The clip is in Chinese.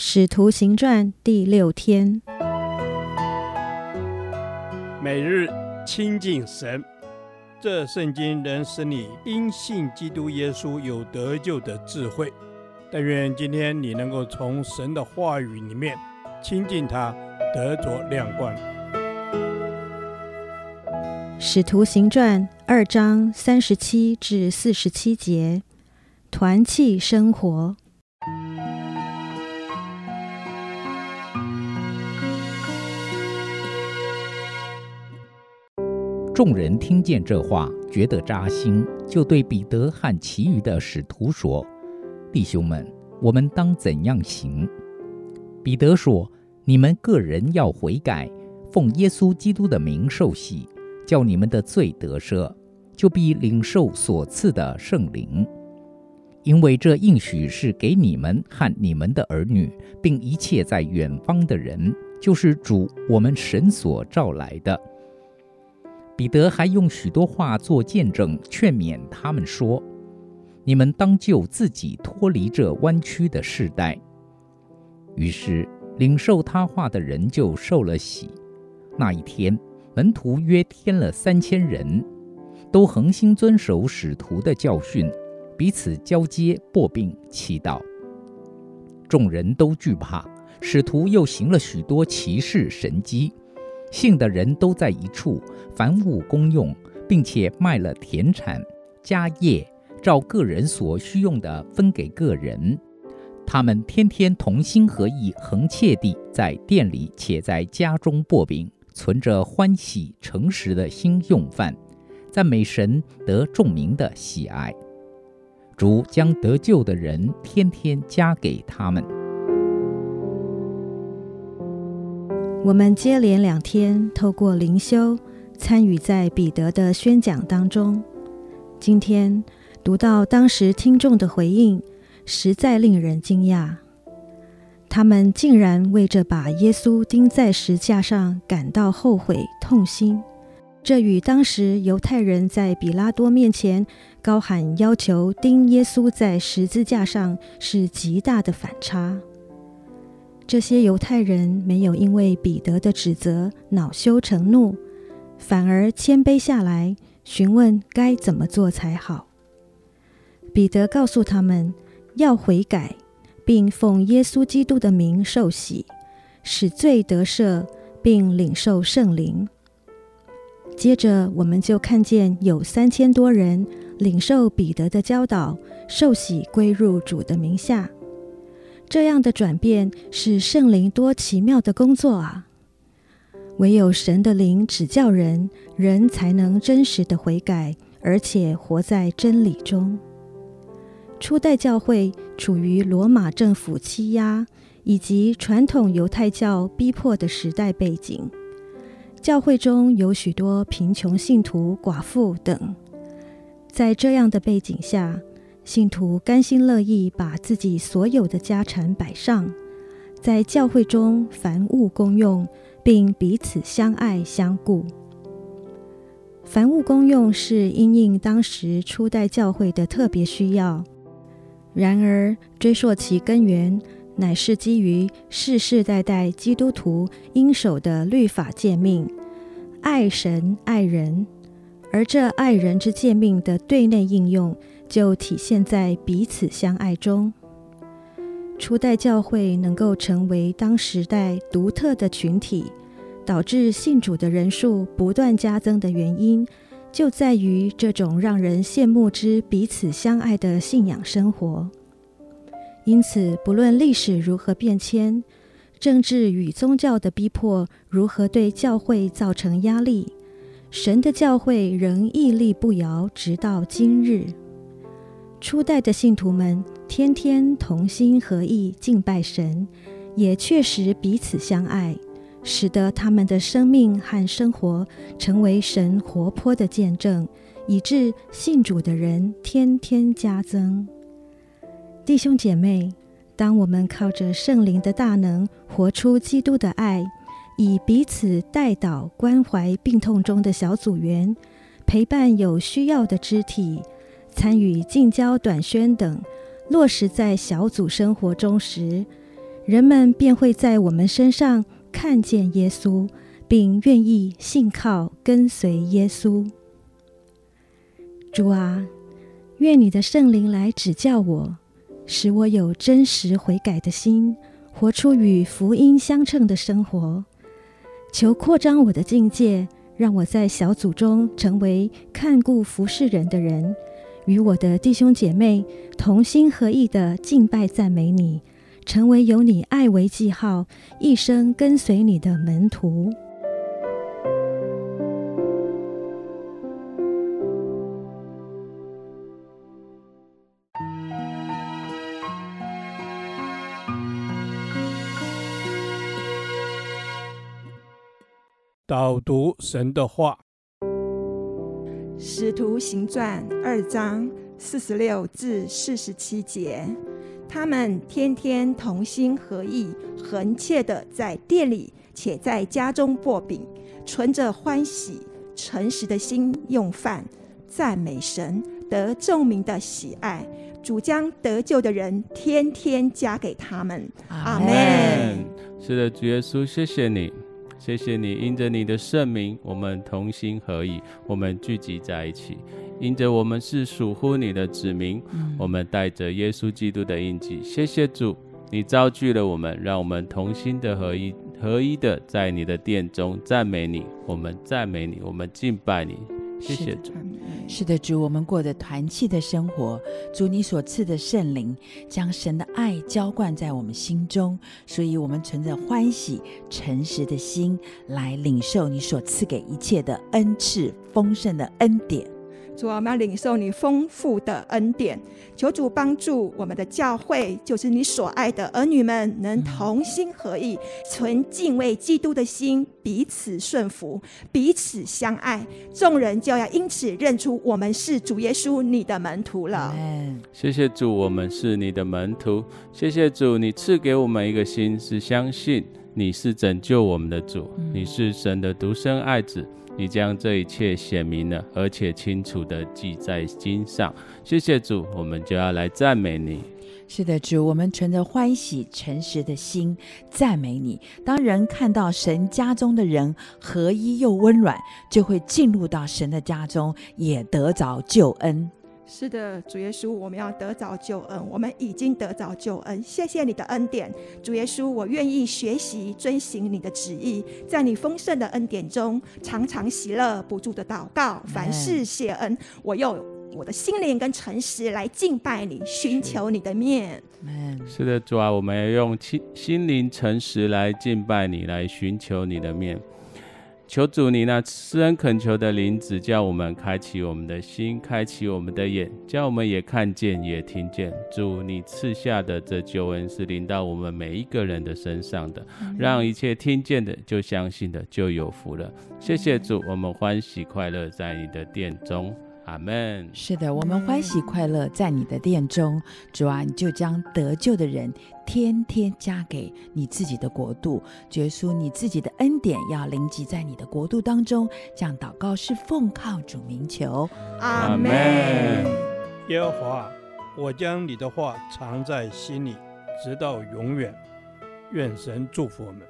使徒行传第六天，每日亲近神，这圣经能使你因信基督耶稣有得救的智慧。但愿今天你能够从神的话语里面亲近他，得着亮光。使徒行传二章三十七至四十七节，团契生活。众人听见这话，觉得扎心，就对彼得和其余的使徒说：“弟兄们，我们当怎样行？”彼得说：“你们个人要悔改，奉耶稣基督的名受洗，叫你们的罪得赦，就必领受所赐的圣灵。因为这应许是给你们和你们的儿女，并一切在远方的人，就是主我们神所召来的。”彼得还用许多话做见证，劝勉他们说：“你们当救自己脱离这弯曲的世代。”于是领受他话的人就受了洗。那一天，门徒约添了三千人，都恒心遵守使徒的教训，彼此交接、擘饼、祈祷。众人都惧怕，使徒又行了许多奇事神迹。信的人都在一处，凡物公用，并且卖了田产、家业，照个人所需用的分给个人。他们天天同心合意，恒切地在店里且在家中擘饼，存着欢喜诚实的心用饭，赞美神得众民的喜爱。主将得救的人天天加给他们。我们接连两天透过灵修参与在彼得的宣讲当中。今天读到当时听众的回应，实在令人惊讶。他们竟然为着把耶稣钉在石架上感到后悔痛心，这与当时犹太人在彼拉多面前高喊要求钉耶稣在十字架上是极大的反差。这些犹太人没有因为彼得的指责恼羞成怒，反而谦卑下来，询问该怎么做才好。彼得告诉他们要悔改，并奉耶稣基督的名受洗，使罪得赦，并领受圣灵。接着，我们就看见有三千多人领受彼得的教导，受洗归入主的名下。这样的转变是圣灵多奇妙的工作啊！唯有神的灵指教人，人才能真实的悔改，而且活在真理中。初代教会处于罗马政府欺压以及传统犹太教逼迫的时代背景，教会中有许多贫穷信徒、寡妇等。在这样的背景下，信徒甘心乐意把自己所有的家产摆上，在教会中凡物公用，并彼此相爱相顾。凡物公用是因应当时初代教会的特别需要，然而追溯其根源，乃是基于世世代代基督徒应守的律法诫命，爱神爱人，而这爱人之诫命的对内应用。就体现在彼此相爱中。初代教会能够成为当时代独特的群体，导致信主的人数不断加增的原因，就在于这种让人羡慕之彼此相爱的信仰生活。因此，不论历史如何变迁，政治与宗教的逼迫如何对教会造成压力，神的教会仍屹立不摇，直到今日。初代的信徒们天天同心合意敬拜神，也确实彼此相爱，使得他们的生命和生活成为神活泼的见证，以致信主的人天天加增。弟兄姐妹，当我们靠着圣灵的大能活出基督的爱，以彼此代祷关怀病痛中的小组员，陪伴有需要的肢体。参与近交短宣等，落实在小组生活中时，人们便会在我们身上看见耶稣，并愿意信靠跟随耶稣。主啊，愿你的圣灵来指教我，使我有真实悔改的心，活出与福音相称的生活。求扩张我的境界，让我在小组中成为看顾服侍人的人，与我的弟兄姐妹同心合意的敬拜赞美你。成为有你爱为记号，一生跟随你的门徒。导读神的话，《使徒行传》二章四十六至四十七节。他们天天同心合意，恒切的在店里，且在家中擘饼，存着欢喜、诚实的心用饭，赞美神，得众民的喜爱。主将得救的人天天加给他们。阿门。是的，主耶稣，谢谢你，谢谢你，因着你的圣名，我们同心合意，我们聚集在一起。因着我们是属乎你的子民，嗯、我们带着耶稣基督的印记。谢谢主，你造聚了我们，让我们同心的合一，合一的在你的殿中赞美你。我们赞美你，我们敬拜你。谢谢主。是的，主，我们过着团契的生活。主，你所赐的圣灵将神的爱浇灌在我们心中，所以我们存着欢喜、诚实的心来领受你所赐给一切的恩赐、丰盛的恩典。主，我们要领受你丰富的恩典，求主帮助我们的教会，就是你所爱的儿女们，能同心合意，存敬畏基督的心，彼此顺服，彼此相爱，众人就要因此认出我们是主耶稣你的门徒了。谢谢主，我们是你的门徒。谢谢主，你赐给我们一个心，是相信你是拯救我们的主，你是神的独生爱子。你将这一切显明了，而且清楚地记在心上。谢谢主，我们就要来赞美你。是的，主，我们存着欢喜、诚实的心赞美你。当人看到神家中的人合一又温暖，就会进入到神的家中，也得着救恩。是的，主耶稣，我们要得早救恩，我们已经得早救恩。谢谢你的恩典，主耶稣，我愿意学习遵行你的旨意，在你丰盛的恩典中常常喜乐，不住的祷告，凡事谢恩。我用我的心灵跟诚实来敬拜你，寻求你的面。是的，主啊，我们要用心心灵诚实来敬拜你，来寻求你的面。求主你那施恩恳求的灵子，叫我们开启我们的心，开启我们的眼，叫我们也看见，也听见。主你赐下的这救恩是临到我们每一个人的身上的，让一切听见的就相信的就有福了。谢谢主，我们欢喜快乐在你的殿中。阿门。是的，我们欢喜快乐在你的殿中，主啊，你就将得救的人天天加给你自己的国度，耶稣你自己的恩典要临集在你的国度当中。这样祷告是奉靠主名求，阿门。耶和华，我将你的话藏在心里，直到永远。愿神祝福我们。